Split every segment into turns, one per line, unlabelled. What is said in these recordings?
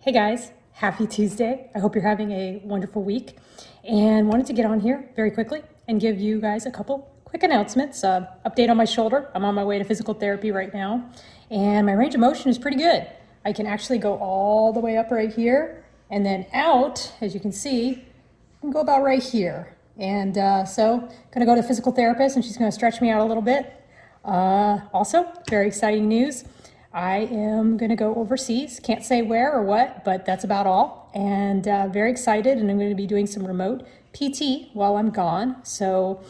Hey guys, happy Tuesday. I hope you're having a wonderful week and wanted to get on here very quickly and give you guys a couple quick announcements. Uh, update on my shoulder. I'm on my way to physical therapy right now and my range of motion is pretty good. I can actually go all the way up right here and then out, as you can see, I can go about right here. And uh, so, gonna go to physical therapist and she's gonna stretch me out a little bit. Uh, also, very exciting news. I am going to go overseas. Can't say where or what, but that's about all. And uh, very excited, and I'm going to be doing some remote PT while I'm gone. So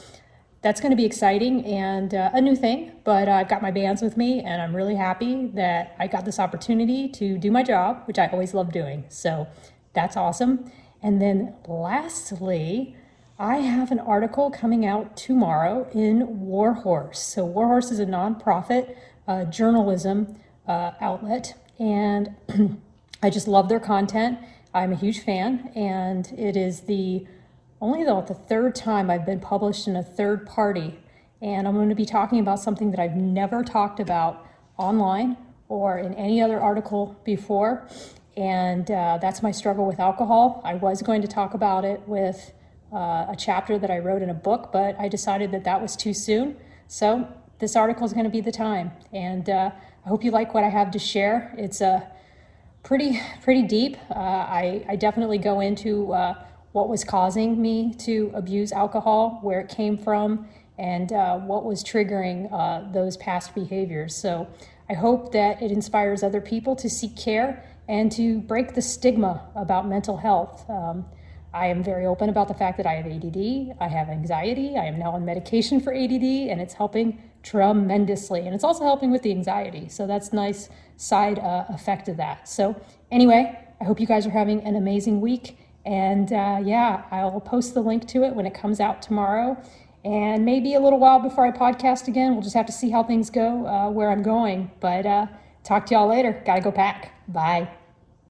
that's going to be exciting and uh, a new thing. But uh, I've got my bands with me, and I'm really happy that I got this opportunity to do my job, which I always love doing. So that's awesome. And then lastly, I have an article coming out tomorrow in Warhorse. So, Warhorse is a nonprofit uh, journalism uh, outlet, and I just love their content. I'm a huge fan, and it is the only though the third time I've been published in a third party, and I'm going to be talking about something that I've never talked about online or in any other article before, and uh, that's my struggle with alcohol. I was going to talk about it with uh, a chapter that I wrote in a book, but I decided that that was too soon. So this article is going to be the time, and uh, I hope you like what I have to share. It's a uh, pretty pretty deep. Uh, I, I definitely go into uh, what was causing me to abuse alcohol, where it came from, and uh, what was triggering uh, those past behaviors. So I hope that it inspires other people to seek care and to break the stigma about mental health. Um, I am very open about the fact that I have ADD, I have anxiety, I am now on medication for ADD, and it's helping tremendously. And it's also helping with the anxiety. So that's nice side uh, effect of that. So, anyway, I hope you guys are having an amazing week. And uh, yeah, I'll post the link to it when it comes out tomorrow. And maybe a little while before I podcast again. We'll just have to see how things go, uh, where I'm going. But uh, talk to y'all later. Gotta go pack. Bye.